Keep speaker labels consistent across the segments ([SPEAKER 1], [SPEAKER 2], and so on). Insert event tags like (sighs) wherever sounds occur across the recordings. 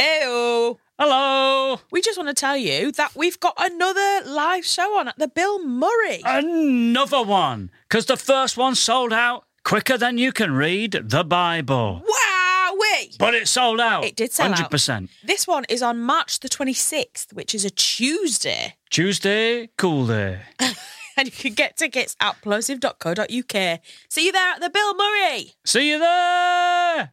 [SPEAKER 1] Ew.
[SPEAKER 2] Hello.
[SPEAKER 1] We just want to tell you that we've got another live show on at the Bill Murray.
[SPEAKER 2] Another one. Because the first one sold out quicker than you can read the Bible.
[SPEAKER 1] Wowee!
[SPEAKER 2] But it sold out.
[SPEAKER 1] It did sell out.
[SPEAKER 2] 100%.
[SPEAKER 1] This one is on March the 26th, which is a Tuesday.
[SPEAKER 2] Tuesday, cool day. (laughs)
[SPEAKER 1] And you can get tickets at plosive.co.uk. See you there at the Bill Murray.
[SPEAKER 2] See you there.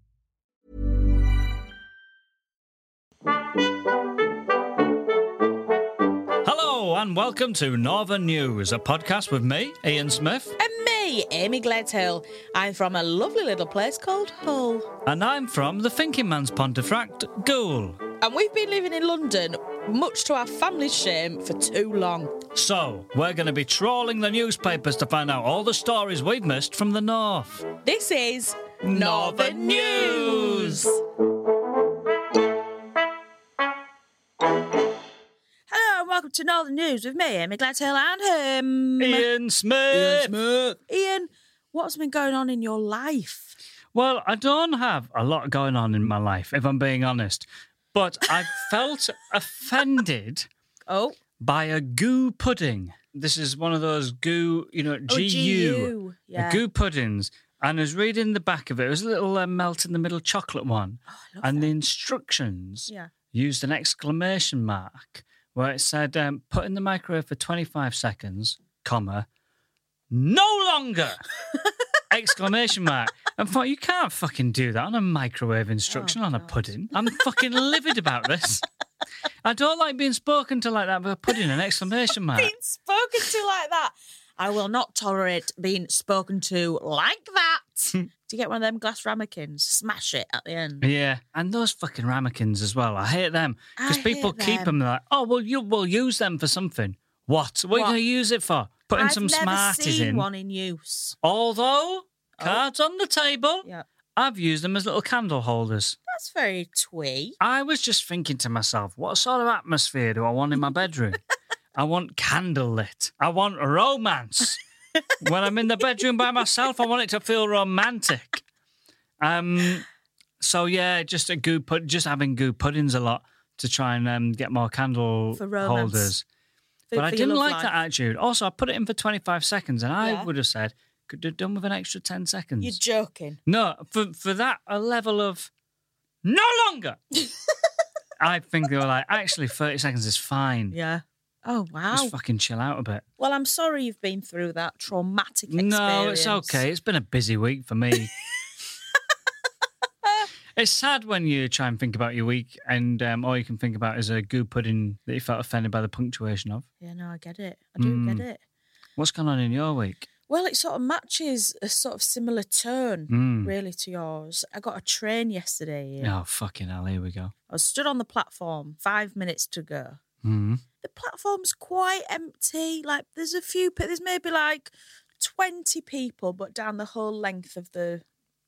[SPEAKER 2] And welcome to Northern News, a podcast with me, Ian Smith,
[SPEAKER 1] And me, Amy Gledhill. I'm from a lovely little place called Hull.
[SPEAKER 2] and I'm from the Thinking Man's Pontefract, Goole.
[SPEAKER 1] And we've been living in London, much to our family's shame, for too long.
[SPEAKER 2] So, we're going to be trawling the newspapers to find out all the stories we've missed from the north.
[SPEAKER 1] This is
[SPEAKER 2] Northern News.
[SPEAKER 1] Hello welcome to Northern News with me, Amy Gledhill, and him.
[SPEAKER 2] Ian Smith.
[SPEAKER 1] Ian, Smith. Ian, what's been going on in your life?
[SPEAKER 2] Well, I don't have a lot going on in my life, if I'm being honest. But I (laughs) felt offended
[SPEAKER 1] Oh,
[SPEAKER 2] by a goo pudding. This is one of those goo, you know,
[SPEAKER 1] oh,
[SPEAKER 2] GU,
[SPEAKER 1] GU. Yeah.
[SPEAKER 2] goo puddings. And I was reading the back of it. It was a little uh, melt in the middle chocolate one.
[SPEAKER 1] Oh, I love
[SPEAKER 2] and
[SPEAKER 1] that.
[SPEAKER 2] the instructions
[SPEAKER 1] Yeah.
[SPEAKER 2] used an exclamation mark where it said, um, put in the microwave for 25 seconds, comma, no longer! (laughs) exclamation mark. And thought, you can't fucking do that on a microwave instruction
[SPEAKER 1] Oh,
[SPEAKER 2] on a pudding. I'm fucking livid about this. (laughs) I don't like being spoken to like that with a pudding and exclamation mark.
[SPEAKER 1] Being spoken to like that. I will not tolerate being spoken to like that. Do hmm. you get one of them glass ramekins? Smash it at the end.
[SPEAKER 2] Yeah, and those fucking ramekins as well. I hate them because people
[SPEAKER 1] hate
[SPEAKER 2] keep
[SPEAKER 1] them.
[SPEAKER 2] them like, oh, well, you will use them for something. What? What, are you going to use it for? Putting
[SPEAKER 1] I've
[SPEAKER 2] some
[SPEAKER 1] never
[SPEAKER 2] Smarties
[SPEAKER 1] seen
[SPEAKER 2] in.
[SPEAKER 1] one in use.
[SPEAKER 2] Although oh. cards on the table,
[SPEAKER 1] Yeah.
[SPEAKER 2] I've used them as little candle holders.
[SPEAKER 1] That's very twee.
[SPEAKER 2] I was just thinking to myself, what sort of atmosphere do I want in my bedroom? (laughs) I want candle lit. I want romance. (laughs) when I'm in the bedroom by myself, I want it to feel romantic. Um, so yeah, just a goo pud, just having goo puddings a lot to try and um, get more candle
[SPEAKER 1] For
[SPEAKER 2] holders. But I didn't like that attitude. Also, I put it in for 25 seconds, and I
[SPEAKER 1] Yeah.
[SPEAKER 2] would have said could have done with an extra 10 seconds.
[SPEAKER 1] You're joking.
[SPEAKER 2] No, for for that a level of no longer. (laughs) I think they were like, actually, thirty seconds is fine.
[SPEAKER 1] Yeah. Oh wow.
[SPEAKER 2] Just fucking chill out a bit.
[SPEAKER 1] Well, I'm sorry you've been through that traumatic experience.
[SPEAKER 2] No, it's okay. It's been a busy week for me. (laughs) it's sad when you try and think about your week, and um, all you can think about is a goo pudding that you felt offended by the punctuation of.
[SPEAKER 1] Yeah, no, I get it. I do
[SPEAKER 2] Mm.
[SPEAKER 1] get it.
[SPEAKER 2] What's going on in your week?
[SPEAKER 1] Well, it sort of matches a sort of similar tone,
[SPEAKER 2] Mm.
[SPEAKER 1] really, to yours. I got a train yesterday.
[SPEAKER 2] Oh fucking hell! Here we go.
[SPEAKER 1] I was stood on the platform, five minutes to go.
[SPEAKER 2] Mm.
[SPEAKER 1] The platform's quite empty. Like, there's a few, there's maybe like 20 people, but down the whole length of the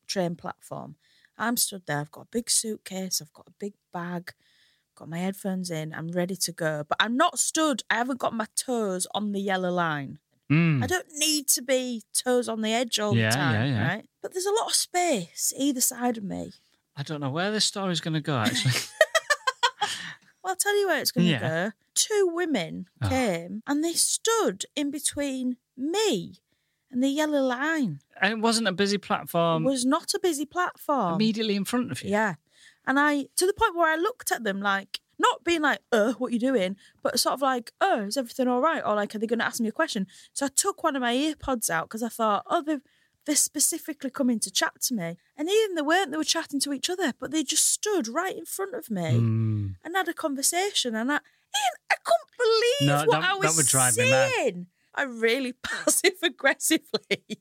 [SPEAKER 1] train platform. I'm stood there. I've got a big suitcase. I've got a big bag. Got my headphones in. I'm ready to go. But I'm not stood. I haven't got my toes on the yellow line.
[SPEAKER 2] Mm.
[SPEAKER 1] I don't need to be toes on the edge all
[SPEAKER 2] Yeah,
[SPEAKER 1] the time,
[SPEAKER 2] yeah, yeah.
[SPEAKER 1] right? But there's a lot of space either side of me.
[SPEAKER 2] I don't know where this story's going to go. (laughs) Actually,
[SPEAKER 1] Well, I'll tell you where it's going to
[SPEAKER 2] Yeah.
[SPEAKER 1] go. Two women
[SPEAKER 2] Oh.
[SPEAKER 1] came and they stood in between me and the yellow line.
[SPEAKER 2] And it wasn't a busy platform
[SPEAKER 1] it was not a busy platform.
[SPEAKER 2] immediately in front of you.
[SPEAKER 1] Yeah. And I, to the point where I looked at them like, not being like, uh, what are you doing? But sort of like, oh, is everything all right? Or like, are they going to ask me a question? So I took one of my earpods out because I thought, oh, they've, they're specifically coming to chat to me. And even they weren't, they were chatting to each other, but they just stood right in front of me
[SPEAKER 2] Mm.
[SPEAKER 1] and had a conversation. And I, Ian, I couldn't believe
[SPEAKER 2] No,
[SPEAKER 1] what
[SPEAKER 2] that-
[SPEAKER 1] I was
[SPEAKER 2] that would drive me mad.
[SPEAKER 1] I really (laughs) passive aggressively,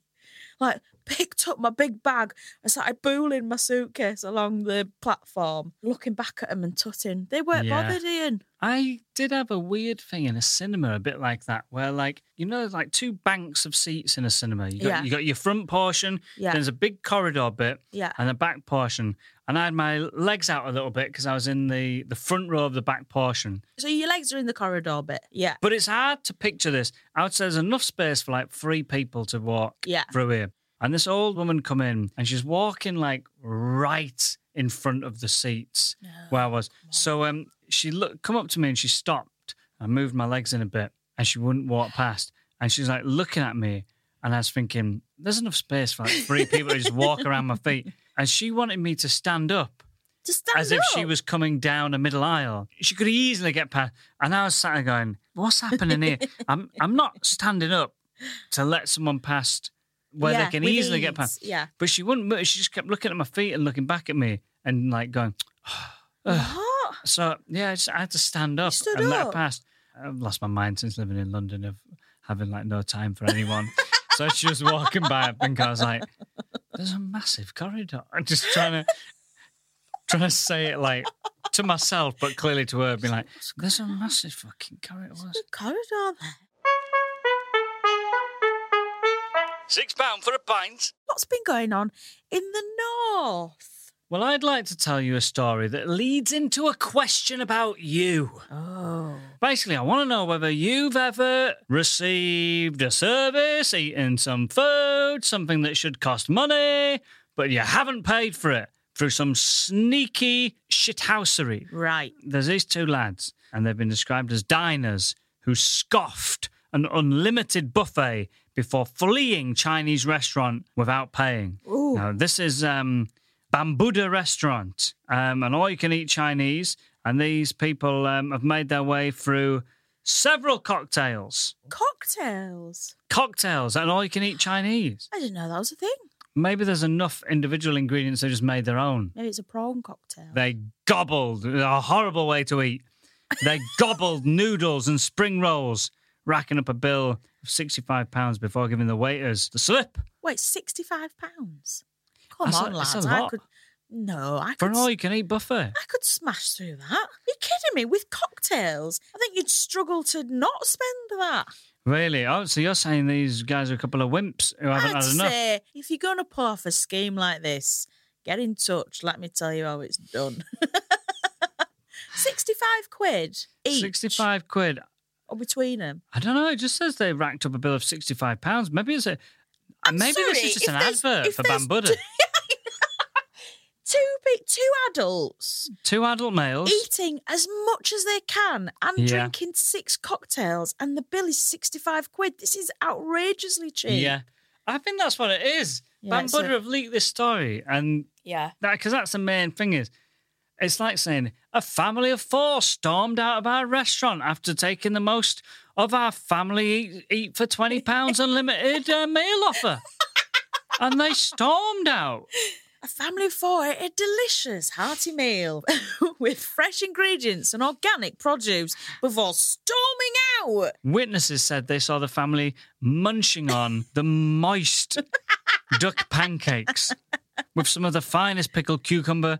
[SPEAKER 1] like picked up my big bag and started booling my suitcase along the platform, looking back at them and tutting. They weren't
[SPEAKER 2] Yeah.
[SPEAKER 1] bothered, Ian.
[SPEAKER 2] I did have a weird thing in a cinema, a bit like that, where like you know, like two banks of seats in a cinema. You got
[SPEAKER 1] Yeah.
[SPEAKER 2] you got your front portion,
[SPEAKER 1] Yeah.
[SPEAKER 2] there's a big corridor bit,
[SPEAKER 1] Yeah.
[SPEAKER 2] and a back portion. And I had my legs out a little bit because I was in the the front row of the back portion.
[SPEAKER 1] So your legs are in the corridor bit. Yeah.
[SPEAKER 2] But it's hard to picture this. I would say there's enough space for like three people to walk
[SPEAKER 1] Yeah.
[SPEAKER 2] through here. And this old woman come in and she's walking like right in front of the seats where I was. So um she looked come up to me and she stopped. I moved my legs in a bit and she wouldn't walk past. And she's like looking at me and I was thinking, there's enough space for like three people to just walk around my feet. (laughs) And she wanted me to stand up
[SPEAKER 1] Just stand
[SPEAKER 2] as if she was coming down a middle aisle. She could easily get past. And I was sat there going, "What's happening here? (laughs) I'm I'm not standing up to let someone past where
[SPEAKER 1] Yeah,
[SPEAKER 2] they can easily get past."
[SPEAKER 1] yeah.
[SPEAKER 2] But she wouldn't move. She just kept looking at my feet and looking back at me and like going. (sighs)
[SPEAKER 1] What?
[SPEAKER 2] So yeah, I, just, I had to stand up and let her
[SPEAKER 1] up?
[SPEAKER 2] past. I've lost my mind since living in London of having like no time for anyone. (laughs) so she was walking by. I think I was like, "There's a massive corridor." I'm just trying to trying to say it like to myself, but clearly to her, being like, "There's a massive fucking corridor."
[SPEAKER 1] The corridor there.
[SPEAKER 2] Six pound for a pint.
[SPEAKER 1] What's been going on in the north?
[SPEAKER 2] Well, I'd like to tell you a story that leads into a question about you.
[SPEAKER 1] Oh.
[SPEAKER 2] Basically, I want to know whether you've ever received a service, eaten some food, something that should cost money, but you haven't paid for it through some sneaky shithousery.
[SPEAKER 1] Right.
[SPEAKER 2] There's these two lads, and they've been described as diners who scoffed an unlimited buffet before fleeing Chinese restaurant without paying.
[SPEAKER 1] Ooh.
[SPEAKER 2] Now, this is um, Bambuda Restaurant, um, an all-you-can-eat Chinese, and these people um, have made their way through several cocktails.
[SPEAKER 1] Cocktails.
[SPEAKER 2] Cocktails and all-you-can-eat Chinese.
[SPEAKER 1] I didn't know that was a thing.
[SPEAKER 2] Maybe there's enough individual ingredients they just made their own.
[SPEAKER 1] Maybe it's a prawn cocktail.
[SPEAKER 2] They gobbled a horrible way to eat. They (laughs) gobbled noodles and spring rolls, racking up a bill of sixty-five pounds before giving the waiters the slip
[SPEAKER 1] Wait, sixty-five pounds. Come
[SPEAKER 2] That's
[SPEAKER 1] on,
[SPEAKER 2] a
[SPEAKER 1] lads. I could. No, I
[SPEAKER 2] for
[SPEAKER 1] could.
[SPEAKER 2] an all-you-can-eat buffet.
[SPEAKER 1] I could smash through that. Are you kidding me? With cocktails, I think you'd struggle to not spend that.
[SPEAKER 2] Really? Oh, so you're saying these guys are a couple of wimps who haven't
[SPEAKER 1] I'd
[SPEAKER 2] had enough?
[SPEAKER 1] say if you're going to pull off a scheme like this, get in touch. Let me tell you how it's done. (laughs) 65 quid each.
[SPEAKER 2] Sixty-five quid.
[SPEAKER 1] Or between them.
[SPEAKER 2] I don't know. It just says they racked up a bill of sixty-five pounds. Maybe it's a.
[SPEAKER 1] I'm
[SPEAKER 2] maybe this is just an advert for Bambuda.
[SPEAKER 1] two- (laughs) big, two adults
[SPEAKER 2] Two adult males.
[SPEAKER 1] eating as much as they can and
[SPEAKER 2] Yeah.
[SPEAKER 1] drinking six cocktails, and the bill is 65 quid. This is outrageously cheap.
[SPEAKER 2] Yeah, I think that's what it is.
[SPEAKER 1] Yeah,
[SPEAKER 2] Bambuda
[SPEAKER 1] a-
[SPEAKER 2] have leaked this story, and
[SPEAKER 1] Yeah.
[SPEAKER 2] that because that's the main thing is. It's like saying a family of four stormed out of our restaurant after taking the most of our family eat, eat for twenty pounds unlimited uh, meal offer, and they stormed out.
[SPEAKER 1] A family of four ate a delicious hearty meal (laughs) with fresh ingredients and organic produce before storming out.
[SPEAKER 2] Witnesses said they saw the family munching on the moist duck pancakes with some of the finest pickled cucumber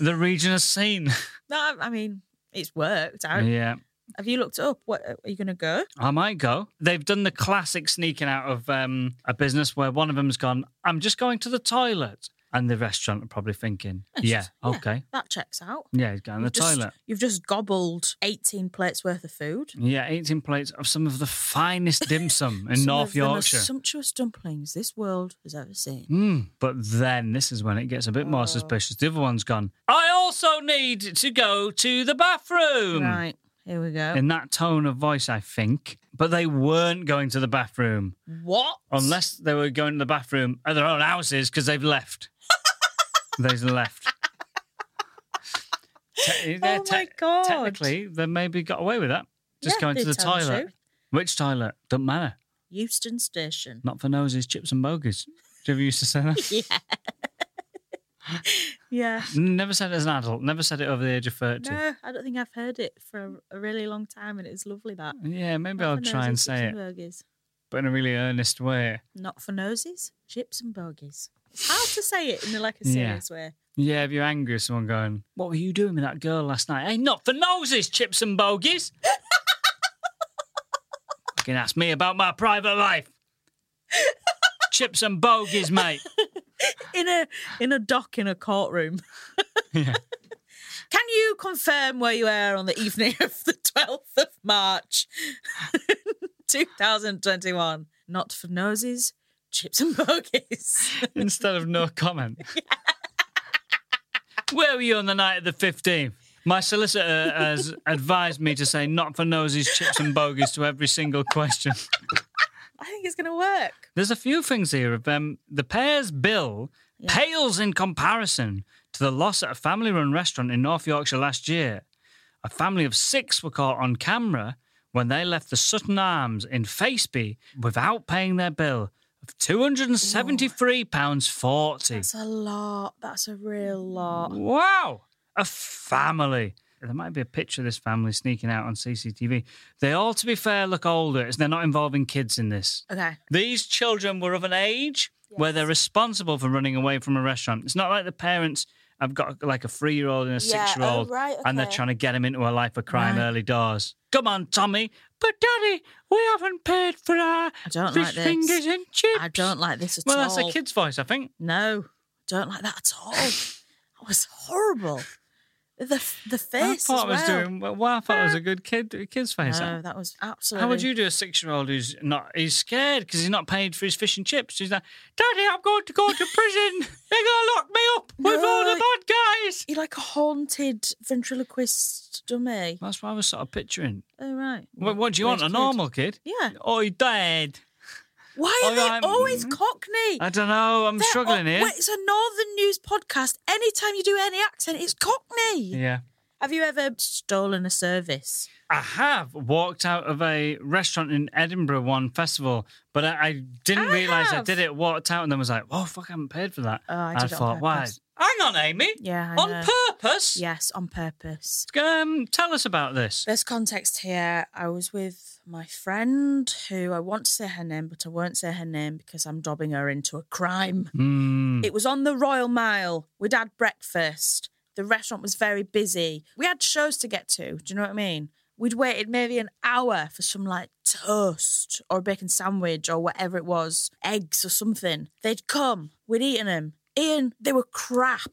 [SPEAKER 2] the region has seen. (laughs)
[SPEAKER 1] No, I mean, it's worked. I,
[SPEAKER 2] Yeah.
[SPEAKER 1] Have you looked up? What are you going to go?
[SPEAKER 2] I might go. They've done the classic sneaking out of um, a business where one of them's gone, I'm just going to the toilet. And the restaurant are probably thinking, yeah, okay.
[SPEAKER 1] That checks out.
[SPEAKER 2] Yeah, he's going to the
[SPEAKER 1] Just-
[SPEAKER 2] toilet.
[SPEAKER 1] You've just gobbled 18 plates worth of food.
[SPEAKER 2] Yeah, 18 plates of some of the finest dim sum in
[SPEAKER 1] Some
[SPEAKER 2] North
[SPEAKER 1] of the most
[SPEAKER 2] Yorkshire.
[SPEAKER 1] sumptuous dumplings this world has ever seen.
[SPEAKER 2] Mm, but then this is when it gets a bit
[SPEAKER 1] Oh.
[SPEAKER 2] more suspicious. The other one's gone, I also need to go to the bathroom.
[SPEAKER 1] Right, here we go.
[SPEAKER 2] In that tone of voice, I think. But they weren't going to the bathroom
[SPEAKER 1] what?
[SPEAKER 2] unless they were going to the bathroom at their own houses because they've left. They've left. (laughs) Te-
[SPEAKER 1] Oh my God.
[SPEAKER 2] Technically, they maybe got away with that. Just
[SPEAKER 1] Yeah,
[SPEAKER 2] going to the toilet. Which toilet? Doesn't matter.
[SPEAKER 1] Euston Station.
[SPEAKER 2] Not for noses, chips, and bogies. Do you ever used to say that? (laughs)
[SPEAKER 1] Yeah. (laughs) yeah.
[SPEAKER 2] Never said it as an adult. Never said it over the age of 30.
[SPEAKER 1] No, I don't think I've heard it for a, really long time, and it's lovely that.
[SPEAKER 2] Yeah, maybe
[SPEAKER 1] Not
[SPEAKER 2] I'll try and say
[SPEAKER 1] chips
[SPEAKER 2] it.
[SPEAKER 1] and
[SPEAKER 2] but in a really earnest way.
[SPEAKER 1] Not for noses, chips and bogies. To say it in like a
[SPEAKER 2] Yeah.
[SPEAKER 1] serious way.
[SPEAKER 2] Yeah, if you're angry with someone going, What were you doing with that girl last night? Hey, not for noses, chips and bogies. (laughs) you can ask me about my private life. chips and bogies, mate. (laughs)
[SPEAKER 1] In a in a dock in a courtroom. (laughs)
[SPEAKER 2] Yeah.
[SPEAKER 1] Can you confirm where you were on the evening of the 12th of March, 2021? Not for noses, chips and bogies. (laughs)
[SPEAKER 2] Instead of no comment. (laughs) Where were you on the night of the 15th? My solicitor has advised me to say not for noses, chips and bogies to every single question.
[SPEAKER 1] I think it's going to work.
[SPEAKER 2] There's a few things here of um, the pair's bill pales in comparison to the loss at a family run restaurant in North Yorkshire last year. A family of six were caught on camera when they left the Sutton Arms in Faceby without paying their bill of £273.40.
[SPEAKER 1] That's a lot. That's a real lot.
[SPEAKER 2] Wow. A family. There might be a picture of this family sneaking out on CCTV. They all, to be fair, look older. as They're not involving kids in this.
[SPEAKER 1] Okay.
[SPEAKER 2] These children were of an age where they're responsible for running away from a restaurant. It's not like the parents have got like a three year old and a
[SPEAKER 1] Yeah,
[SPEAKER 2] six year old
[SPEAKER 1] oh, right,
[SPEAKER 2] and they're trying to get him into a life of crime
[SPEAKER 1] Right.
[SPEAKER 2] early doors. Come on, Tommy. But Daddy, we haven't paid for our
[SPEAKER 1] I don't
[SPEAKER 2] fish
[SPEAKER 1] like this.
[SPEAKER 2] fingers and chips.
[SPEAKER 1] I don't like this at
[SPEAKER 2] Well,
[SPEAKER 1] all.
[SPEAKER 2] that's a kid's voice, I think.
[SPEAKER 1] No, don't like that at all. (laughs) that was horrible. The the
[SPEAKER 2] I
[SPEAKER 1] face
[SPEAKER 2] thought
[SPEAKER 1] as
[SPEAKER 2] I was
[SPEAKER 1] well.
[SPEAKER 2] doing well. I thought it was a good kid, kid's face.
[SPEAKER 1] No, that was absolutely.
[SPEAKER 2] How would you do a six-year-old who's not? He's scared because he's not paid for his fish and chips. He's like, "Daddy, I'm going to go to prison. (laughs) They're going to lock me up with all the bad guys."
[SPEAKER 1] You're like a haunted ventriloquist dummy.
[SPEAKER 2] That's what I was sort of picturing.
[SPEAKER 1] Oh right.
[SPEAKER 2] What, what do you want? A
[SPEAKER 1] kid.
[SPEAKER 2] normal kid?
[SPEAKER 1] Yeah.
[SPEAKER 2] Oh, Dad.
[SPEAKER 1] Why oh, are
[SPEAKER 2] Oh,
[SPEAKER 1] they
[SPEAKER 2] I'm-
[SPEAKER 1] always mm-hmm. Cockney?
[SPEAKER 2] I don't know. I'm
[SPEAKER 1] They're
[SPEAKER 2] struggling
[SPEAKER 1] al-
[SPEAKER 2] here.
[SPEAKER 1] Wait, it's a Northern News podcast. Anytime you do any accent, it's Cockney.
[SPEAKER 2] Yeah.
[SPEAKER 1] Have you ever stolen a service?
[SPEAKER 2] I have walked out of a restaurant in Edinburgh one festival, but I, I didn't
[SPEAKER 1] I
[SPEAKER 2] realise I did it. Walked out and then was like, "Oh fuck, I haven't paid for that."
[SPEAKER 1] Oh, I
[SPEAKER 2] And
[SPEAKER 1] did it on
[SPEAKER 2] thought, "Why? Hang on, Amy.
[SPEAKER 1] Yeah, I
[SPEAKER 2] on
[SPEAKER 1] know.
[SPEAKER 2] purpose.
[SPEAKER 1] Yes, on purpose.
[SPEAKER 2] Um, tell us about this.
[SPEAKER 1] There's context here. I was with my friend who I want to say her name, but I won't say her name because I'm dobbing her into a crime.
[SPEAKER 2] Mm.
[SPEAKER 1] It was on the Royal Mile. We'd had breakfast. The restaurant was very busy. We had shows to get to. Do you know what I mean? We'd waited maybe an hour for some like toast or a bacon sandwich or whatever it was, eggs or something. They'd come. We'd eaten them. Ian, they were crap.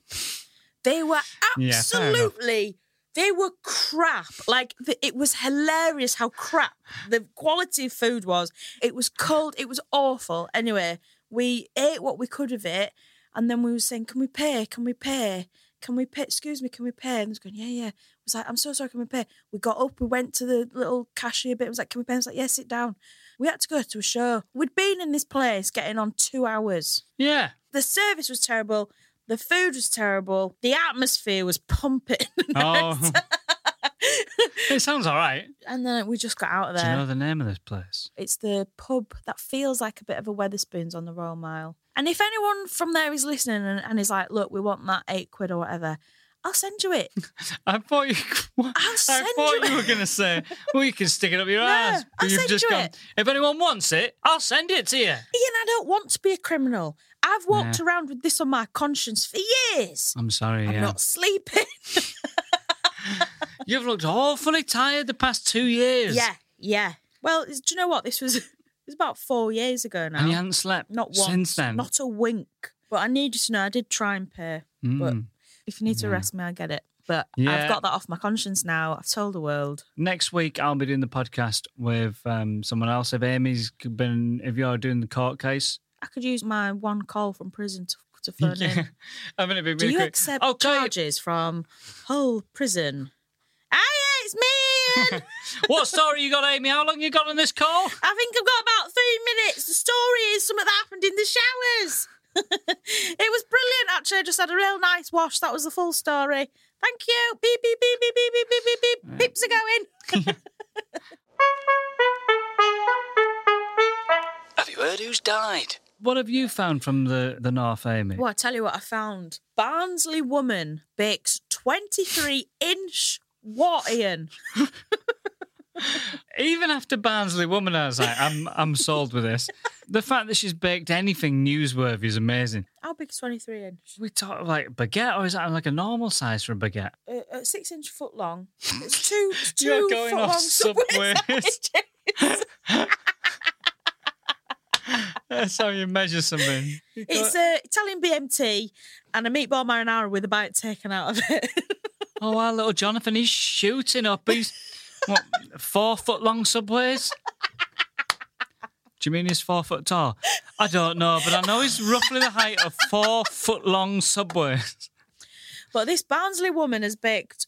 [SPEAKER 1] They were
[SPEAKER 2] Yeah,
[SPEAKER 1] absolutely. They were crap. Like the, it was hilarious how crap the quality of food was. It was cold. It was awful. Anyway, we ate what we could of it, and then we were saying, "Can we pay? Can we pay? Can we pay? Excuse me, can we pay?" And he was going, "Yeah, yeah." I was like, "I'm so sorry. Can we pay?" We got up. We went to the little cashier bit. I was like, "Can we pay?" I was like, "Yeah, sit down." We had to go to a show. We'd been in this place getting on two hours.
[SPEAKER 2] Yeah.
[SPEAKER 1] The service was terrible. The food was terrible. The atmosphere was pumping. (laughs)
[SPEAKER 2] Oh, it sounds all right.
[SPEAKER 1] and then we just got out of there.
[SPEAKER 2] Do you know the name of this place?
[SPEAKER 1] It's the pub that feels like a bit of a Wetherspoons on the Royal Mile. And if anyone from there is listening and, and is like, look, we want that eight quid or whatever, I'll send you it. (laughs)
[SPEAKER 2] I thought you. (laughs) I thought
[SPEAKER 1] you
[SPEAKER 2] you were going to say, "Well, you can stick it up your
[SPEAKER 1] No,
[SPEAKER 2] ass." But
[SPEAKER 1] I'll
[SPEAKER 2] you've
[SPEAKER 1] send
[SPEAKER 2] just
[SPEAKER 1] you
[SPEAKER 2] gone.
[SPEAKER 1] it.
[SPEAKER 2] If anyone wants it, I'll send it to you.
[SPEAKER 1] Ian, I don't want to be a criminal. I've walked around with this on my conscience for years.
[SPEAKER 2] I'm sorry.
[SPEAKER 1] I'm
[SPEAKER 2] yeah.
[SPEAKER 1] not sleeping. (laughs)
[SPEAKER 2] You've looked awfully tired the past two years.
[SPEAKER 1] yeah, yeah. Well, do you know what? This was (laughs) it was about four years ago now.
[SPEAKER 2] And you hadn't slept
[SPEAKER 1] Not once.
[SPEAKER 2] since then.
[SPEAKER 1] Not a wink. But I need you to know I did try and pay. But
[SPEAKER 2] Mm.
[SPEAKER 1] if you need to arrest me, I get it. But
[SPEAKER 2] Yeah.
[SPEAKER 1] I've got that off my conscience now. I've told the world.
[SPEAKER 2] Next week, I'll be doing the podcast with um, someone else. If Amy's been, if you're doing the court case,
[SPEAKER 1] could use my one call from prison to, to (laughs) phone in.
[SPEAKER 2] I mean, it'd be
[SPEAKER 1] Do you
[SPEAKER 2] quick.
[SPEAKER 1] accept
[SPEAKER 2] Okay.
[SPEAKER 1] charges from Hull Prison? Ah, yeah, it's me. (laughs)
[SPEAKER 2] What story you got, Amy? How long you got on this call?
[SPEAKER 1] I think I've got about three minutes. The story is something that happened in the showers. (laughs) it was brilliant, actually. I just had a real nice wash. That was the full story. Thank you. Beep, beep, beep, beep, beep, beep, beep, beep, beep. Beeps are going.
[SPEAKER 3] Have you heard who's died?
[SPEAKER 2] What have you found from the, the North, Amy?
[SPEAKER 1] Well, I tell you what I found. Barnsley woman bakes 23 inch what, Ian? (laughs)
[SPEAKER 2] Even after Barnsley Woman, I was like, I'm, I'm sold with this. The fact that she's baked anything newsworthy is amazing.
[SPEAKER 1] How big is 23 inch?
[SPEAKER 2] We talk like baguette, or is that like a normal size for a baguette?
[SPEAKER 1] Uh, uh, six inch foot long. (laughs) It's two, it's 2
[SPEAKER 2] You're going
[SPEAKER 1] foot
[SPEAKER 2] off
[SPEAKER 1] long
[SPEAKER 2] subways. (laughs) (laughs) That's how you measure something. You
[SPEAKER 1] it's a Italian BMT and a meatball marinara with a bite taken out of it. (laughs)
[SPEAKER 2] oh, our little Jonathan, he's shooting up. He's what, four foot long subways? Do you mean he's four foot tall? I don't know, but I know he's roughly the height of four foot long subways.
[SPEAKER 1] but this Barnsley woman has baked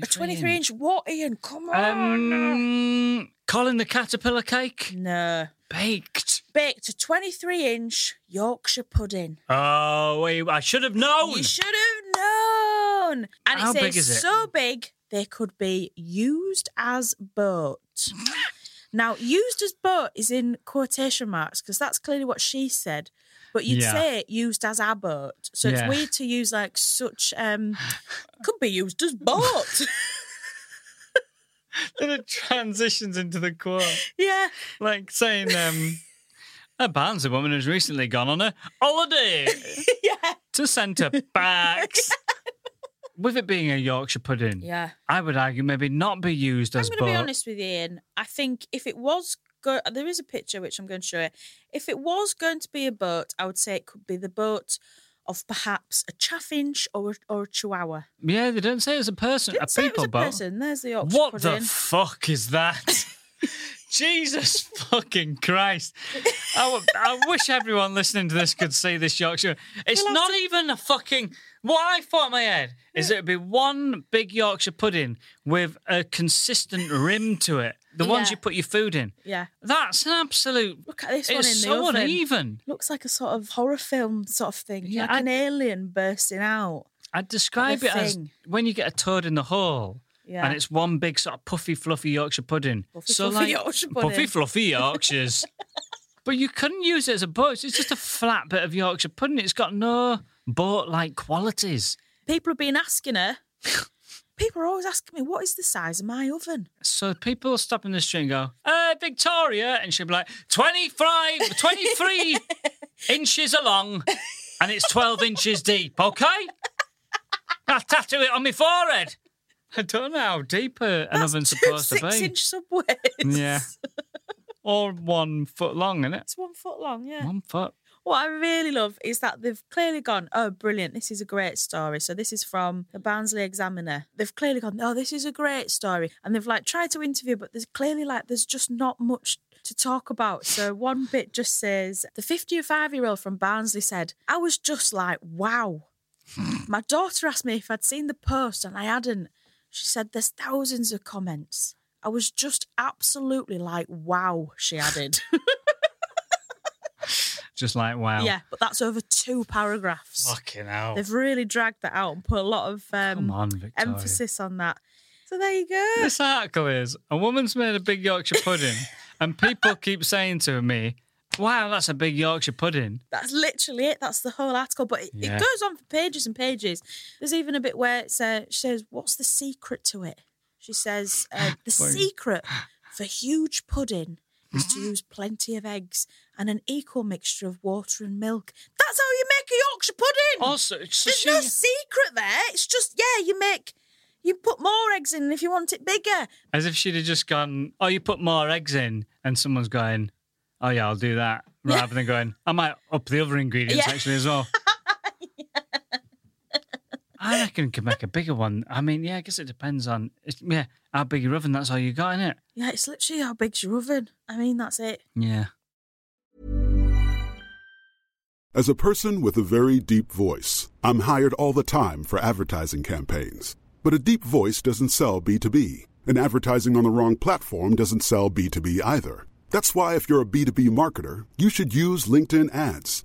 [SPEAKER 1] a 23 inch. What, Ian? Come on.
[SPEAKER 2] Um, Colin the Caterpillar cake
[SPEAKER 1] no.
[SPEAKER 2] Baked.
[SPEAKER 1] Baked a 23 inch Yorkshire pudding.
[SPEAKER 2] Oh, wait, I should have known.
[SPEAKER 1] You should have known. And
[SPEAKER 2] How
[SPEAKER 1] it says
[SPEAKER 2] big is it?
[SPEAKER 1] so big they could be used as boat. (laughs) now, used as boat is in quotation marks because that's clearly what she said. But you'd
[SPEAKER 2] Yeah.
[SPEAKER 1] say used as a boat. So
[SPEAKER 2] Yeah.
[SPEAKER 1] it's weird to use like such um could be used as boat. (laughs) (laughs) (laughs)
[SPEAKER 2] then it transitions into the quote.
[SPEAKER 1] yeah.
[SPEAKER 2] Like saying, um, (laughs) a Barnsley woman has recently gone on a holiday (laughs)
[SPEAKER 1] yeah.
[SPEAKER 2] to centre backs. With it being a Yorkshire pudding,
[SPEAKER 1] Yeah.
[SPEAKER 2] I would argue maybe not be used
[SPEAKER 1] I'm
[SPEAKER 2] as
[SPEAKER 1] going to be honest with you, Ian. I think if it was go, there is a picture which I'm going to show you. If it was going to be a boat, I would say it could be the boat of perhaps a chaffinch or a, or a chihuahua.
[SPEAKER 2] Yeah, they don't say it's a person,
[SPEAKER 1] Didn't
[SPEAKER 2] a
[SPEAKER 1] say it
[SPEAKER 2] people
[SPEAKER 1] was a
[SPEAKER 2] boat.
[SPEAKER 1] person. There's the Yorkshire
[SPEAKER 2] What the fuck is that? (laughs) Jesus fucking Christ. I, w- I wish everyone listening to this could see this Yorkshire. It's
[SPEAKER 1] We'll
[SPEAKER 2] not
[SPEAKER 1] to-
[SPEAKER 2] even a fucking. What I thought in my head is it'd be one big Yorkshire pudding with a consistent rim to it. The ones you put your food in.
[SPEAKER 1] yeah.
[SPEAKER 2] That's an absolute.
[SPEAKER 1] Look at this one in
[SPEAKER 2] It's
[SPEAKER 1] the
[SPEAKER 2] so
[SPEAKER 1] oven.
[SPEAKER 2] uneven.
[SPEAKER 1] Looks like a sort of horror film sort of thing.
[SPEAKER 2] Yeah,
[SPEAKER 1] like
[SPEAKER 2] I-
[SPEAKER 1] an alien bursting out.
[SPEAKER 2] I'd describe it as when you get a toad in the hole.
[SPEAKER 1] Yeah.
[SPEAKER 2] And it's one big sort of puffy, fluffy Yorkshire pudding.
[SPEAKER 1] Puffy, fluffy Yorkshire
[SPEAKER 2] Puffy, fluffy (laughs) Yorkshires. but you couldn't use it as a boat. It's just a flat bit of Yorkshire pudding. It's got no boat-like qualities.
[SPEAKER 1] People have been asking her. People are always asking me, what is the size of my oven?
[SPEAKER 2] So people will stop in the street and go, uh, Victoria. And she'll be like, 25, 23 (laughs) inches along and it's 12 inches deep, okay? I'll tattoo it on my forehead. I don't know how deep an
[SPEAKER 1] That's
[SPEAKER 2] oven's supposed to be.
[SPEAKER 1] six-inch subways.
[SPEAKER 2] Yeah. (laughs) Or one foot long, isn't it?
[SPEAKER 1] It's one foot long, yeah.
[SPEAKER 2] One foot.
[SPEAKER 1] What I really love is that they've clearly gone, oh, brilliant, this is a great story. So this is from the Barnsley Examiner. They've clearly gone, oh, this is a great story. And they've like tried to interview, but there's clearly like, there's just not much to talk about. So one bit just says, the 55 year old from Barnsley said, I was just like, wow. (laughs) My daughter asked me if I'd seen the post and I hadn't. She said, there's thousands of comments. I was just absolutely like, wow, she added. (laughs)
[SPEAKER 2] Just like, wow.
[SPEAKER 1] Yeah, but that's over two paragraphs.
[SPEAKER 2] Fucking hell.
[SPEAKER 1] They've really dragged that out and put a lot of um,
[SPEAKER 2] on,
[SPEAKER 1] emphasis on that. So there you go.
[SPEAKER 2] This article is a woman's made a big Yorkshire pudding, (laughs) and people keep saying to me, wow, that's a big Yorkshire pudding.
[SPEAKER 1] That's literally it. That's the whole article. But it,
[SPEAKER 2] Yeah.
[SPEAKER 1] it goes on for pages and pages. There's even a bit where it says, she says, What's the secret to it? She says, uh, (gasps) The
[SPEAKER 2] Wait.
[SPEAKER 1] secret for huge pudding is to mm-hmm. use plenty of eggs and an equal mixture of water and milk. That's how you make a Yorkshire pudding.
[SPEAKER 2] Also, so
[SPEAKER 1] There's no secret there. It's just, yeah, you make. You put more eggs in if you want it bigger.
[SPEAKER 2] as if she'd have just gone, oh, you put more eggs in, and someone's going, oh, yeah, I'll do that. Rather than going, I might up the other ingredients (laughs)
[SPEAKER 1] Yeah.
[SPEAKER 2] actually as well. I reckon you could make a bigger one. I mean, yeah, I guess it depends on, it's, yeah, how big your oven, that's all you got in it.
[SPEAKER 1] Yeah, it's literally how big's your oven. I mean, that's it.
[SPEAKER 2] Yeah.
[SPEAKER 3] As a person with a very deep voice, I'm hired all the time for advertising campaigns. But a deep voice doesn't sell B2B, and advertising on the wrong platform doesn't sell B2B either. That's why, if you're a B2B marketer, you should use LinkedIn ads.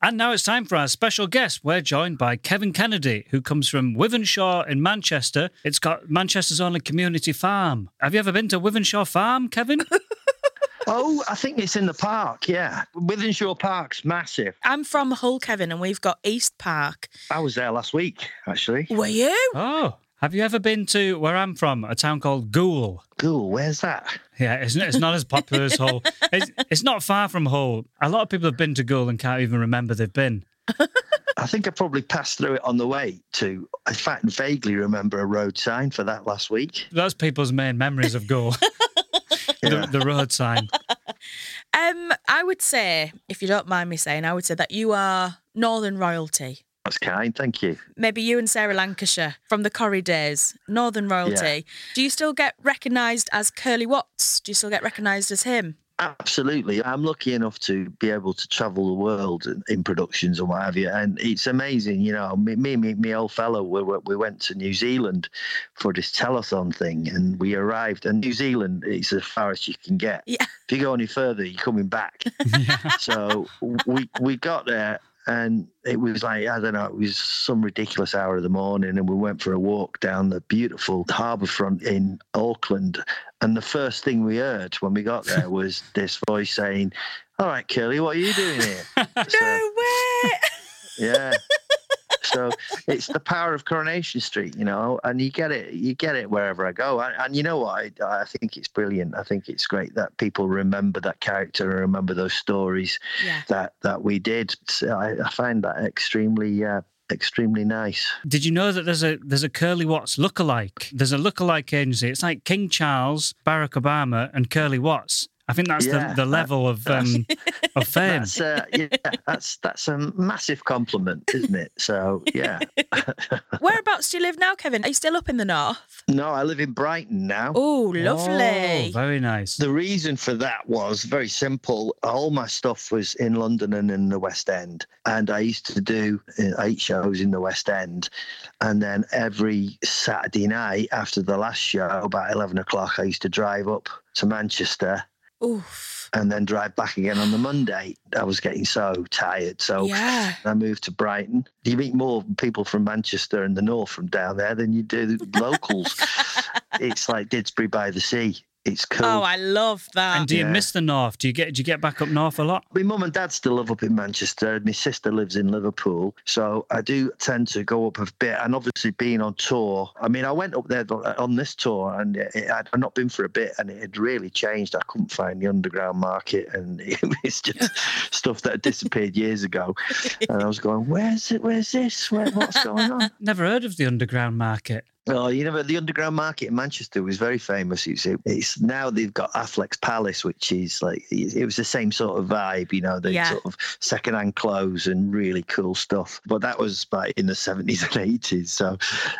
[SPEAKER 2] And now it's time for our special guest. We're joined by Kevin Kennedy, who comes from Wythenshawe in Manchester. It's got Manchester's only community farm. Have you ever been to Wythenshawe Farm, Kevin? (laughs)
[SPEAKER 4] Oh, I think it's in the park. Yeah, Wythenshawe Park's massive.
[SPEAKER 1] I'm from Hull, Kevin, and we've got East Park.
[SPEAKER 4] I was there last week, actually.
[SPEAKER 1] Were you?
[SPEAKER 2] oh, have you ever been to where I'm from, a town called Goole?
[SPEAKER 4] Cool. Where's that?
[SPEAKER 2] Yeah, it's not, it's not as popular as Hull. (laughs) It's, it's not far from Hull. A lot of people have been to Goole and can't even remember they've been.
[SPEAKER 4] I think I probably passed through it on the way to. In fact, vaguely remember a road sign for that last week.
[SPEAKER 2] That's people's main memories of Goole. (laughs)
[SPEAKER 4] Yeah.
[SPEAKER 2] the, the road sign. (laughs)
[SPEAKER 1] Um, I would say, if you don't mind me saying, I would say that you are Northern royalty.
[SPEAKER 4] That's kind. Thank you.
[SPEAKER 1] Maybe you and Sarah Lancashire from the Corrie days, Northern royalty. Do you still get recognised as Curly Watts? Do you still get recognised as him?
[SPEAKER 4] Absolutely. I'm lucky enough to be able to travel the world in, productions and what have you. And it's amazing, you know, me, me, me, old fellow, we, we we went to New Zealand for this telethon thing and we arrived. And New Zealand is as far as you can get.
[SPEAKER 1] Yeah.
[SPEAKER 4] If you go any further, you're coming back. (laughs) so we we got there and it was like I don't know, it was some ridiculous hour of the morning, and we went for a walk down the beautiful harbour front in Auckland. And the first thing we heard when we got there (laughs) was this voice saying, "All right, Curly, what are you doing here?" (laughs) So,
[SPEAKER 1] No way!
[SPEAKER 4] yeah. (laughs) So it's the power of Coronation Street, you know, and you get it, you get it wherever I go. And, and you know what? I, I think it's brilliant. I think it's great that people remember that character and remember those stories
[SPEAKER 1] yeah.
[SPEAKER 4] that that we did. So I, I find that extremely, uh, extremely nice.
[SPEAKER 2] Did you know that there's a there's a Curly Watts lookalike? There's a lookalike agency. It's like King Charles, Barack Obama, and Curly Watts. I think that's
[SPEAKER 4] Yeah,
[SPEAKER 2] the, the
[SPEAKER 4] that-
[SPEAKER 2] level of um, (laughs) of fame.
[SPEAKER 4] That's uh, yeah, that's that's a massive compliment, isn't it? So yeah. (laughs)
[SPEAKER 1] Whereabouts do you live now, Kevin? Are you still up in the north?
[SPEAKER 4] no, I live in Brighton now.
[SPEAKER 1] Oh, lovely.
[SPEAKER 2] Oh, very nice.
[SPEAKER 4] The reason for that was very simple. All my stuff was in London and in the West End. And I used to do uh, eight shows in the West End. And then every Saturday night after the last show, about 11 o'clock, I used to drive up to Manchester
[SPEAKER 1] Oof.
[SPEAKER 4] and then drive back again on the Monday. I was getting so tired. So
[SPEAKER 1] Yeah.
[SPEAKER 4] I moved to Brighton. You meet more people from Manchester and the north from down there than you do locals. (laughs) it's like Didsbury by the sea. It's oh, cool.
[SPEAKER 1] Oh, I love that.
[SPEAKER 2] and do you
[SPEAKER 4] Yeah.
[SPEAKER 2] miss the north? Do you get do you get back up north a lot?
[SPEAKER 4] My mum and dad still live up in Manchester. My sister lives in Liverpool. So I do tend to go up a bit. And obviously, being on tour, I mean, I went up there uh, on this tour and it, I'd not been for a bit and it had really changed. I couldn't find the underground market and (laughs) it was just (laughs) stuff that had disappeared years ago. And I was going, where's it? Where's this? Where, what's going on? (laughs)
[SPEAKER 2] Never heard of the underground market.
[SPEAKER 4] Oh, you know, the underground market in Manchester was very famous. It's, it's now they've got Affleck's Palace, which is like it was the same sort of vibe, you know, the
[SPEAKER 1] Yeah.
[SPEAKER 4] sort of second-hand clothes and really cool stuff. But that was like in the seventies and eighties, so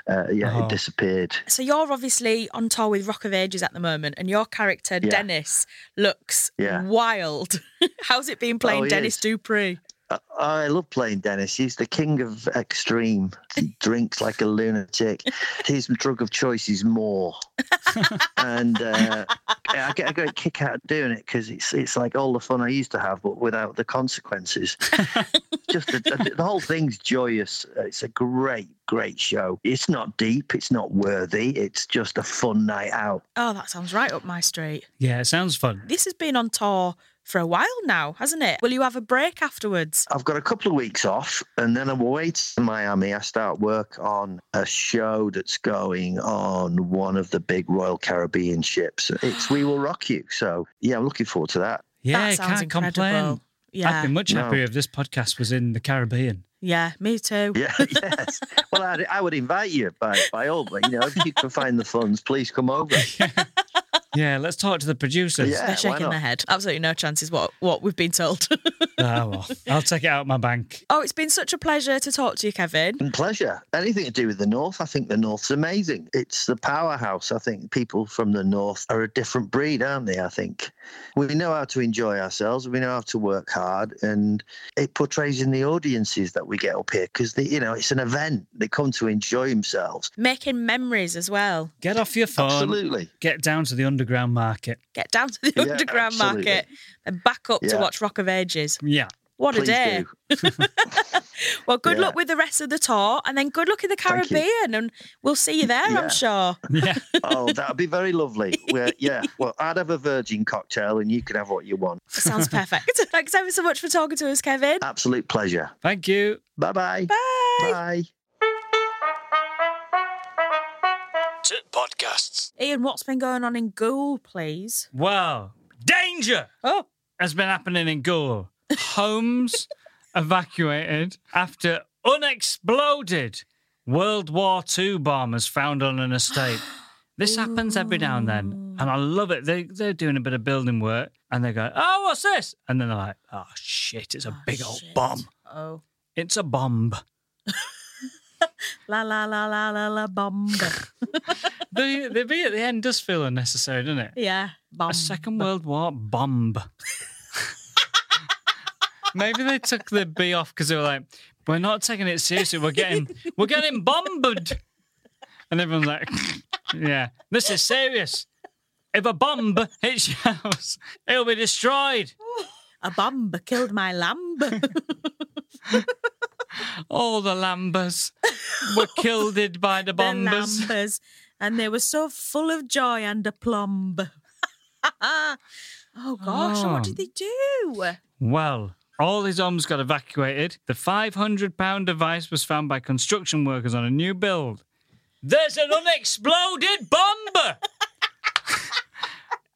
[SPEAKER 4] uh, yeah,
[SPEAKER 2] Oh.
[SPEAKER 4] it disappeared.
[SPEAKER 1] So you're obviously on tour with Rock of Ages at the moment, and your character
[SPEAKER 4] Yeah.
[SPEAKER 1] Dennis looks
[SPEAKER 4] Yeah.
[SPEAKER 1] wild. (laughs) How's it been playing
[SPEAKER 4] Oh,
[SPEAKER 1] Dennis
[SPEAKER 4] is.
[SPEAKER 1] Dupree?
[SPEAKER 4] I, I love playing Dennis. He's the king of extreme. He (laughs) drinks like a lunatic. His drug of choice is more, (laughs) and uh, I get a great kick out of doing it because it's it's like all the fun I used to have, but without the consequences. (laughs) Just the, the whole thing's joyous. It's a great, great show. It's not deep. It's not worthy. It's just a fun night out.
[SPEAKER 1] Oh, that sounds right up my street.
[SPEAKER 2] Yeah, it sounds fun.
[SPEAKER 1] This has been on tour for a while now, hasn't it? Will you have a break afterwards?
[SPEAKER 4] I've got a couple of weeks off, and then I'm away to Miami. I start work on a show that's going on one of the big Royal Caribbean ships. It's We Will Rock You. So yeah, I'm looking forward to that.
[SPEAKER 2] Yeah,
[SPEAKER 1] that sounds
[SPEAKER 2] can't
[SPEAKER 1] incredible.
[SPEAKER 2] complain.
[SPEAKER 1] Yeah,
[SPEAKER 2] I'd be much
[SPEAKER 4] No.
[SPEAKER 2] happier if this podcast was in the Caribbean.
[SPEAKER 1] yeah, me too.
[SPEAKER 4] Yeah, (laughs) yes. Well, I, I would invite you by by all, but you know, if you can find the funds, please come over.
[SPEAKER 2] Yeah, (laughs) let's talk to the producers.
[SPEAKER 4] Yeah.
[SPEAKER 1] They're shaking their head. Absolutely no chances. What what we've been told. (laughs) (laughs)
[SPEAKER 2] Ah, well, I'll take it out of my bank.
[SPEAKER 1] oh, it's been such a pleasure to talk to you, Kevin.
[SPEAKER 4] And pleasure. Anything to do with the North, I think the North's amazing. It's the powerhouse. I think people from the North are a different breed, aren't they? I think we know how to enjoy ourselves. We know how to work hard, and it portrays in the audiences that we get up here because you know it's an event. They come to enjoy themselves.
[SPEAKER 1] Making memories as well.
[SPEAKER 2] Get off your phone.
[SPEAKER 4] Absolutely.
[SPEAKER 2] Get down to the underground market.
[SPEAKER 1] Get down to the
[SPEAKER 4] Yeah,
[SPEAKER 1] underground
[SPEAKER 4] absolutely.
[SPEAKER 1] market and back up to watch Rock of Ages.
[SPEAKER 2] Yeah.
[SPEAKER 1] What a day. (laughs) (laughs) Well, good
[SPEAKER 4] Yeah.
[SPEAKER 1] luck with the rest of the tour and then good luck in the Caribbean and we'll see you there,
[SPEAKER 4] Yeah.
[SPEAKER 1] I'm sure. (laughs)
[SPEAKER 2] Yeah.
[SPEAKER 4] Oh, that'd be very lovely. We're, yeah. Well, I'd have a virgin cocktail, and you can have what you want.
[SPEAKER 1] Sounds perfect. Thanks ever so much for talking to us, Kevin.
[SPEAKER 4] Absolute pleasure.
[SPEAKER 2] Thank you.
[SPEAKER 4] Bye-bye.
[SPEAKER 1] Bye.
[SPEAKER 4] Bye.
[SPEAKER 2] Podcasts.
[SPEAKER 1] Ian, what's been going on in Goole, please?
[SPEAKER 2] Wow. Danger
[SPEAKER 1] Oh,
[SPEAKER 2] has been happening in Goole. Homes evacuated after unexploded World War II bombers found on an estate. (gasps) This happens every now and then, and I love it. They they're doing a bit of building work, and they go, "Oh, what's this?" And then they're like, "Oh shit, it's a ah, big old
[SPEAKER 1] shit.
[SPEAKER 2] bomb.
[SPEAKER 1] oh.
[SPEAKER 2] It's a bomb." (laughs)
[SPEAKER 1] La la la la la la bomb. (laughs)
[SPEAKER 2] the the bit at the end does feel unnecessary, doesn't it?
[SPEAKER 1] yeah, bomb.
[SPEAKER 2] A Second World War bomb. (laughs) Maybe they took the B off because they were like, "We're not taking it seriously. We're getting we're getting bombed," and everyone's like, (laughs) "Yeah, this is serious. If a bomb hits your house, it'll be destroyed."
[SPEAKER 1] A bomb killed my lamb. (laughs)
[SPEAKER 2] All the lambers were killed by the
[SPEAKER 1] the
[SPEAKER 2] bombers.
[SPEAKER 1] lambers. And they were so full of joy and aplomb. (laughs) oh gosh, and what oh. did
[SPEAKER 2] Oh.
[SPEAKER 1] they do?
[SPEAKER 2] Well, all his homes got evacuated. The 500 pound device was found by construction workers on a new build. There's an unexploded bomb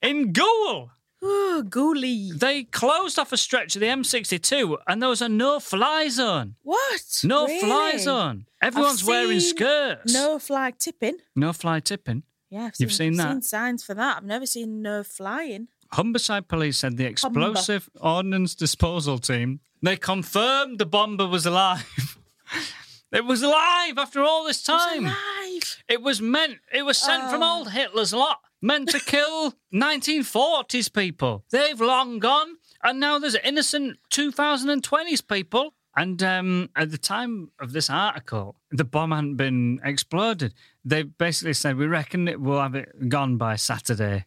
[SPEAKER 2] in Goole.
[SPEAKER 1] Oh, ghoulie.
[SPEAKER 2] They closed off a stretch of the M62 and there was a no fly zone.
[SPEAKER 1] What?
[SPEAKER 2] No fly zone. Everyone's wearing
[SPEAKER 1] seen
[SPEAKER 2] skirts.
[SPEAKER 1] No flag tipping.
[SPEAKER 2] No fly tipping.
[SPEAKER 1] Yeah, I've
[SPEAKER 2] You've seen
[SPEAKER 1] I've
[SPEAKER 2] that?
[SPEAKER 1] Seen signs for that. I've never seen no flying.
[SPEAKER 2] Humberside police said the explosive ordnance disposal team they confirmed the bomber was alive. (laughs) it was alive after all this time.
[SPEAKER 1] Alive.
[SPEAKER 2] It was meant. It was sent from
[SPEAKER 1] Oh.
[SPEAKER 2] old Hitler's lot, meant to kill (laughs) 1940s people. They've long gone, and now there's innocent 2020s people. And um, at the time of this article, the bomb hadn't been exploded. They basically said, "We reckon it will have it gone by Saturday."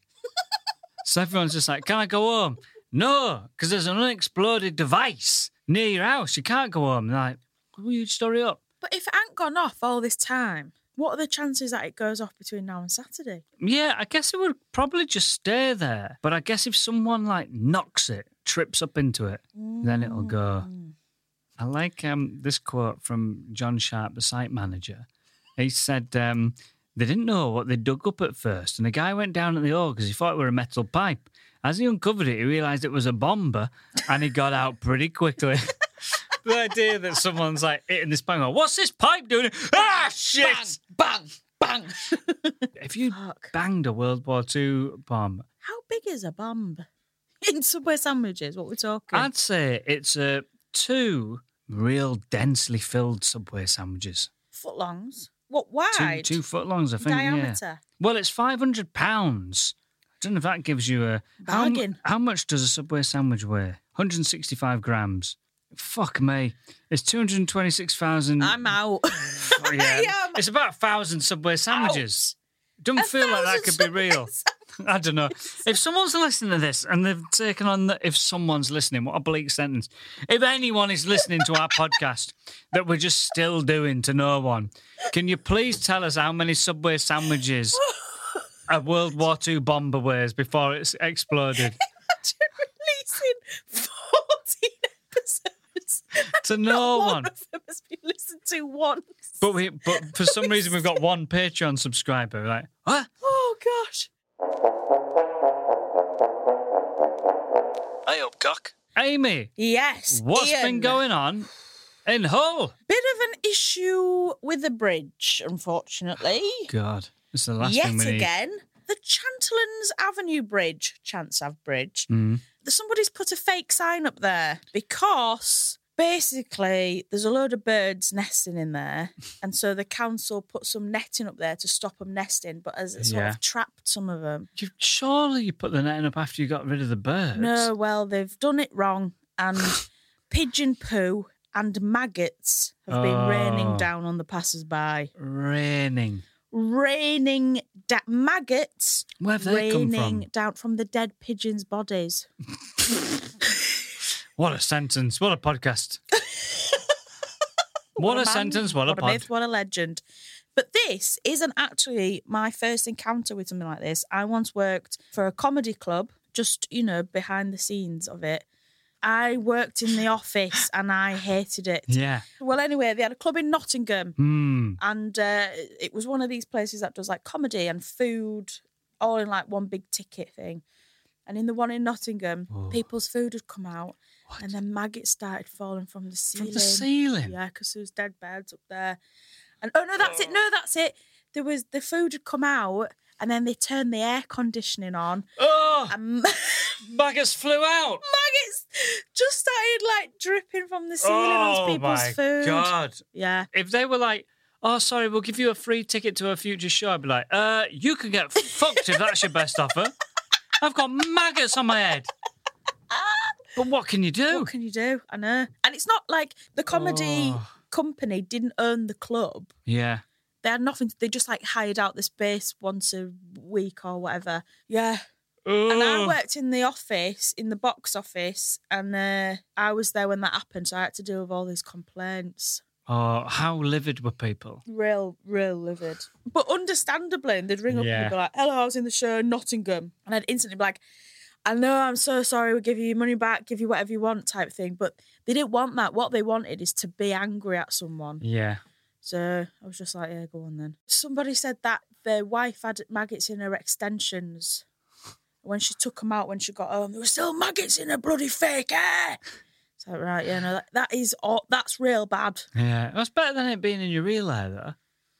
[SPEAKER 2] So everyone's just like, "Can I go home?" No, because there's an unexploded device near your house. You can't go home. Like, "Will you story up?"
[SPEAKER 1] But if it hadn't gone off all this time, what are the chances that it goes off between now and Saturday?
[SPEAKER 2] Yeah, I guess it would probably just stay there. But I guess if someone like knocks it, trips up into it, then it'll go. I like um, this quote from John Sharp, the site manager. He said um, they didn't know what they dug up at first, and the guy went down at the hole because he thought it were a metal pipe. As he uncovered it, he realised it was a bomber, and he got out pretty quickly. (laughs) the idea that someone's like hitting this bang, what's this pipe doing? Ah, shit!
[SPEAKER 1] Bang, bang. (laughs)
[SPEAKER 2] If you
[SPEAKER 1] Fuck.
[SPEAKER 2] banged a World War II bomb,
[SPEAKER 1] How big is a bomb? (laughs) In Subway sandwiches, what we're talking?
[SPEAKER 2] I'd say it's uh, two real densely filled Subway sandwiches.
[SPEAKER 1] Footlongs. What
[SPEAKER 2] Two,
[SPEAKER 1] wide?
[SPEAKER 2] two foot longs, I think. Yeah.
[SPEAKER 1] diameter.
[SPEAKER 2] Well, it's five hundred pounds. I don't know if that gives you a how,
[SPEAKER 1] Bargain.
[SPEAKER 2] how much does a Subway sandwich weigh? One hundred and sixty-five grams. Fuck me. It's two hundred twenty-six thousand.
[SPEAKER 1] I'm out. (laughs)
[SPEAKER 2] Yeah. (laughs) It's about a thousand Subway sandwiches. Don't
[SPEAKER 1] A
[SPEAKER 2] feel like that could be real.
[SPEAKER 1] Subway (laughs)
[SPEAKER 2] I don't know. If someone's listening to this and they've taken on the, if someone's listening, what a bleak sentence. If anyone is listening to our podcast that we're just still doing to no one, can you please tell us how many Subway sandwiches a World War II bomber weighs before it's exploded? (laughs)
[SPEAKER 1] Imagine releasing 14 episodes.
[SPEAKER 2] To no
[SPEAKER 1] one
[SPEAKER 2] one.
[SPEAKER 1] of them has been listened to once.
[SPEAKER 2] But we, but for some reason we've got one Patreon subscriber. Like, what?
[SPEAKER 1] oh gosh.
[SPEAKER 2] I hope cock. Amy,
[SPEAKER 1] Yes.
[SPEAKER 2] what's been going on in Hull?
[SPEAKER 1] Bit of an issue with the bridge, unfortunately.
[SPEAKER 2] God, it's the last
[SPEAKER 1] Yet
[SPEAKER 2] thing we need.
[SPEAKER 1] again. the Chanterlands Avenue Bridge, Chants Ave Bridge,
[SPEAKER 2] Mm.
[SPEAKER 1] somebody's put a fake sign up there because basically there's a load of birds nesting in there. And so the council put some netting up there to stop them nesting, but as it sort
[SPEAKER 2] Yeah.
[SPEAKER 1] of trapped some of them.
[SPEAKER 2] You, surely you put the netting up after you got rid of the birds.
[SPEAKER 1] No, well, they've done it wrong. And (sighs) pigeon poo and maggots have been raining
[SPEAKER 2] Oh.
[SPEAKER 1] down on the passers by.
[SPEAKER 2] Raining.
[SPEAKER 1] Raining da- maggots
[SPEAKER 2] Where have they come
[SPEAKER 1] raining
[SPEAKER 2] from?
[SPEAKER 1] down from the dead pigeons' bodies. (laughs)
[SPEAKER 2] What a sentence. What a podcast. (laughs) what, a,
[SPEAKER 1] man,
[SPEAKER 2] sentence. What, a
[SPEAKER 1] what a
[SPEAKER 2] pod.
[SPEAKER 1] myth, what a legend. But this isn't actually my first encounter with something like this. I once worked for a comedy club, just, you know, behind the scenes of it. I worked in the (laughs) office and I hated it.
[SPEAKER 2] Yeah.
[SPEAKER 1] Well, anyway, they had a club in Nottingham
[SPEAKER 2] Hmm.
[SPEAKER 1] and uh, it was one of these places that does like comedy and food all in like one big ticket thing. And in the one in Nottingham, people's food had come out and then maggots started falling from the ceiling.
[SPEAKER 2] From the ceiling.
[SPEAKER 1] Yeah, because there was dead birds up there. And oh no, that's it. No, that's it. There was the food had come out, and then they turned the air conditioning on,
[SPEAKER 2] Oh,
[SPEAKER 1] and (laughs)
[SPEAKER 2] maggots flew out.
[SPEAKER 1] maggots just started like dripping from the ceiling onto
[SPEAKER 2] Oh
[SPEAKER 1] people's
[SPEAKER 2] my
[SPEAKER 1] food.
[SPEAKER 2] god!
[SPEAKER 1] Yeah,
[SPEAKER 2] If they were like, "Oh, sorry, we'll give you a free ticket to a future show," I'd be like, "Uh, you can get fucked if that's your best offer. I've got maggots on my head." But what can you do?
[SPEAKER 1] what can you do? I know. And it's not like the comedy
[SPEAKER 2] Oh.
[SPEAKER 1] company didn't own the club.
[SPEAKER 2] Yeah.
[SPEAKER 1] They had nothing. They just like hired out the space once a week or whatever. Yeah. And I worked in the office, in the box office, and uh, I was there when that happened. So I had to deal with all these complaints.
[SPEAKER 2] Oh, how livid were people?
[SPEAKER 1] Real, real livid. But understandably, they'd ring up
[SPEAKER 2] Yeah.
[SPEAKER 1] and be like, hello, I was in the show in Nottingham. And I'd instantly be like, I know, I'm so sorry, we'll give you your money back, give you whatever you want type thing. But they didn't want that. What they wanted is to be angry at someone.
[SPEAKER 2] Yeah.
[SPEAKER 1] So I was just like, yeah, go on then. Somebody said that their wife had maggots in her extensions. When she took them out when she got home, there were still maggots in her bloody fake hair. So right, yeah, no, that, that is aw- that's real bad.
[SPEAKER 2] Yeah. That's better than it being in your real hair, though.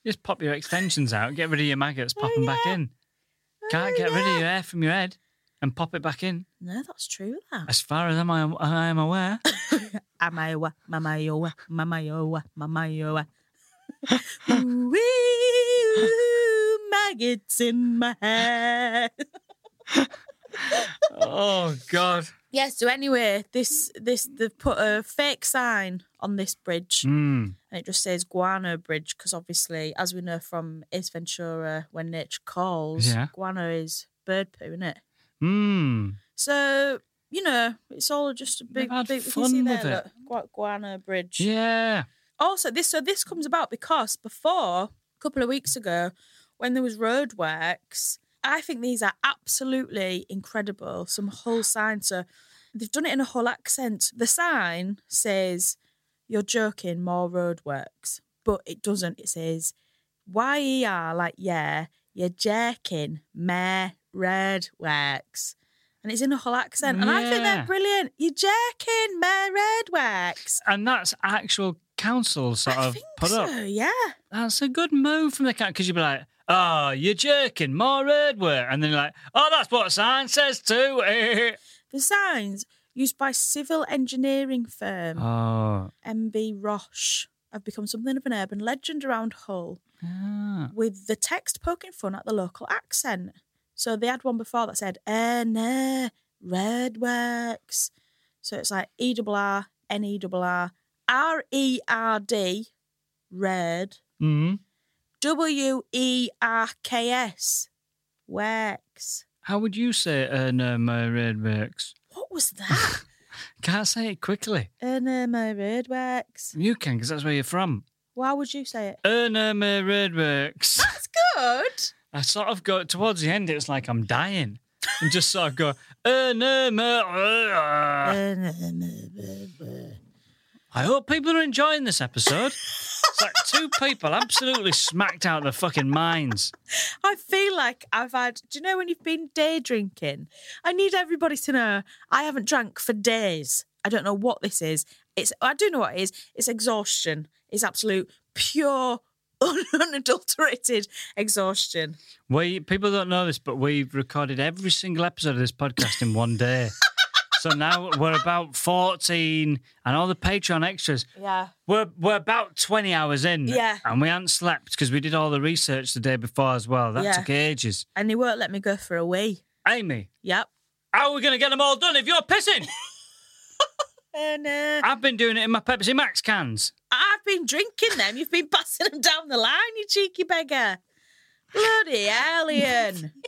[SPEAKER 2] Just pop your extensions out, get rid of your maggots, pop oh, them back in. Can't oh, get rid of your hair from your head and pop it back in.
[SPEAKER 1] No, that's true. That.
[SPEAKER 2] As far as I'm, I am aware. (laughs)
[SPEAKER 1] Amayowa, mamayowa, mamayowa, mamayowa. (laughs) Ooh, maggots in my hair. (laughs)
[SPEAKER 2] oh God.
[SPEAKER 1] Yeah, so anyway, this this they've put a fake sign on this bridge
[SPEAKER 2] Mm.
[SPEAKER 1] and it just says Guano Bridge because obviously, as we know from Ace Ventura, when nature calls,
[SPEAKER 2] Yeah.
[SPEAKER 1] guano is bird poo, isn't it?
[SPEAKER 2] Mm.
[SPEAKER 1] So you know, it's all just a big, big.
[SPEAKER 2] Fun
[SPEAKER 1] see
[SPEAKER 2] with
[SPEAKER 1] there,
[SPEAKER 2] it.
[SPEAKER 1] look, Gu- Guano Bridge.
[SPEAKER 2] Yeah.
[SPEAKER 1] Also, this so this comes about because before a couple of weeks ago, when there was roadworks, I think these are absolutely incredible. Some whole (sighs) signs, so they've done it in a whole accent. The sign says, "You're joking, more roadworks," but it doesn't. It says, "Y E R," like yeah, you're jerking, mere wax. And it's in a Hull accent, and I think they're brilliant. You're jerking, Mayor Red Wax.
[SPEAKER 2] And that's actual council sort
[SPEAKER 1] I
[SPEAKER 2] of put
[SPEAKER 1] so,
[SPEAKER 2] up.
[SPEAKER 1] yeah.
[SPEAKER 2] That's a good move from the council because you'd be like, oh, you're jerking, more red work. And then you're like, oh, that's what a sign says too.
[SPEAKER 1] The signs used by civil engineering firm
[SPEAKER 2] oh.
[SPEAKER 1] MB Roche have become something of an urban legend around Hull,
[SPEAKER 2] Ah.
[SPEAKER 1] with the text poking fun at the local accent. So they had one before that said, no, red works. So it's like E double R, N E double R, R E R D, red,
[SPEAKER 2] Mm.
[SPEAKER 1] W E R K S, works.
[SPEAKER 2] How would you say my road works?
[SPEAKER 1] What was that? (laughs)
[SPEAKER 2] Can't say it quickly.
[SPEAKER 1] my red works.
[SPEAKER 2] You can because that's where you're from.
[SPEAKER 1] Why would you say it?
[SPEAKER 2] My road works.
[SPEAKER 1] That's good.
[SPEAKER 2] I sort of go towards the end. It's like I'm dying, and just sort of go. Uh, no, uh. I hope people are enjoying this episode. It's like two people absolutely smacked out of their fucking minds.
[SPEAKER 1] I feel like I've had. Do you know when you've been day drinking? I need everybody to know I haven't drank for days. I don't know what this is. It's. I do know what it is. It's exhaustion. It's absolute pure, (laughs) unadulterated exhaustion.
[SPEAKER 2] We people don't know this, but we've recorded every single episode of this podcast in one day. (laughs) so now we're about fourteen, and all the Patreon extras.
[SPEAKER 1] Yeah.
[SPEAKER 2] We're we're about twenty hours in.
[SPEAKER 1] Yeah.
[SPEAKER 2] and we hadn't slept because we did all the research the day before as well. That
[SPEAKER 1] Yeah.
[SPEAKER 2] took ages.
[SPEAKER 1] And they won't let me go for a wee.
[SPEAKER 2] Amy,
[SPEAKER 1] Yep.
[SPEAKER 2] how are we going to get them all done if you're pissing? (laughs)
[SPEAKER 1] And uh,
[SPEAKER 2] I've been doing it in my Pepsi Max cans.
[SPEAKER 1] I've been drinking them. You've been (laughs) passing them down the line, you cheeky beggar. Bloody alien. (laughs)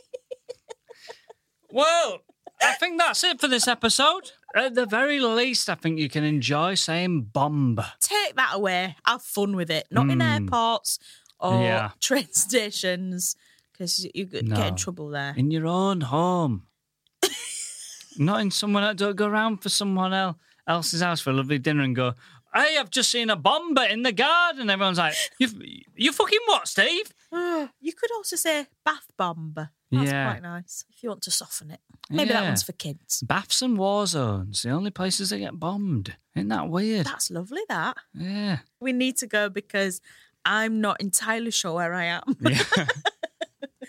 [SPEAKER 2] Well, I think that's it for this episode. At the very least, I think you can enjoy saying bomb.
[SPEAKER 1] Take that away. Have fun with it. Not in
[SPEAKER 2] Mm.
[SPEAKER 1] airports or
[SPEAKER 2] Yeah. (laughs)
[SPEAKER 1] train stations because you could get in trouble there.
[SPEAKER 2] in your own home. Not in someone else. Don't go around for someone else, else's house for a lovely dinner and go, hey, I've just seen a bomber in the garden. Everyone's like, you you fucking what, Steve? (sighs)
[SPEAKER 1] you could also say bath bomber. That's
[SPEAKER 2] Yeah.
[SPEAKER 1] quite nice if you want to soften it. Maybe that
[SPEAKER 2] Yeah.
[SPEAKER 1] one's for kids.
[SPEAKER 2] Baths and war zones, the only places that get bombed. Isn't that weird?
[SPEAKER 1] That's lovely, that.
[SPEAKER 2] yeah.
[SPEAKER 1] We need to go because I'm not entirely sure where I am. (laughs)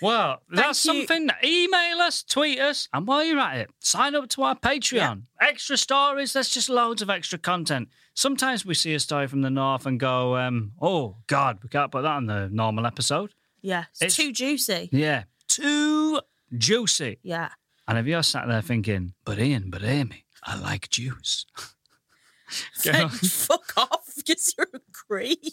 [SPEAKER 2] Well, that's
[SPEAKER 1] you.
[SPEAKER 2] something. Email us, tweet us, and while you're at it, sign up to our Patreon. Extra stories, there's just loads of extra content. Sometimes we see a story from the north and go, um, oh, God, we can't put that on the normal episode.
[SPEAKER 1] yeah, it's,
[SPEAKER 2] It's-
[SPEAKER 1] too juicy.
[SPEAKER 2] Yeah, too juicy.
[SPEAKER 1] Yeah.
[SPEAKER 2] And if you're sat there thinking, but Ian, but Amy, I like juice. (laughs)
[SPEAKER 1] Then (laughs) fuck off because you're a creep.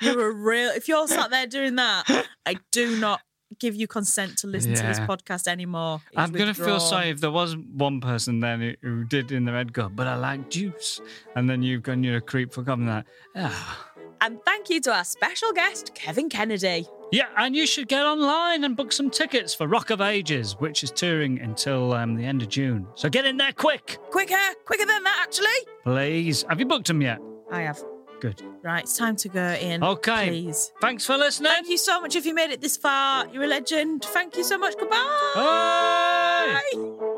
[SPEAKER 1] You're a real. If you're sat there doing that, I do not give you consent to listen to this podcast anymore. It's
[SPEAKER 2] I'm going to feel sorry if there was one person then who, who did in the red go, but I like juice. And then you've gone, you're a creep for coming that. Ah.
[SPEAKER 1] And thank you to our special guest, Kevin Kennedy.
[SPEAKER 2] Yeah, and you should get online and book some tickets for Rock of Ages, which is touring until um, the end of June. So get in there quick,
[SPEAKER 1] Quicker, quicker than that, actually.
[SPEAKER 2] please. Have you booked them yet?
[SPEAKER 1] I have.
[SPEAKER 2] Good.
[SPEAKER 1] Right, it's time to go in.
[SPEAKER 2] Okay.
[SPEAKER 1] Please.
[SPEAKER 2] Thanks for listening.
[SPEAKER 1] Thank you so much if you made it this far. You're a legend. Thank you so much. Goodbye.
[SPEAKER 2] Bye.
[SPEAKER 1] Bye.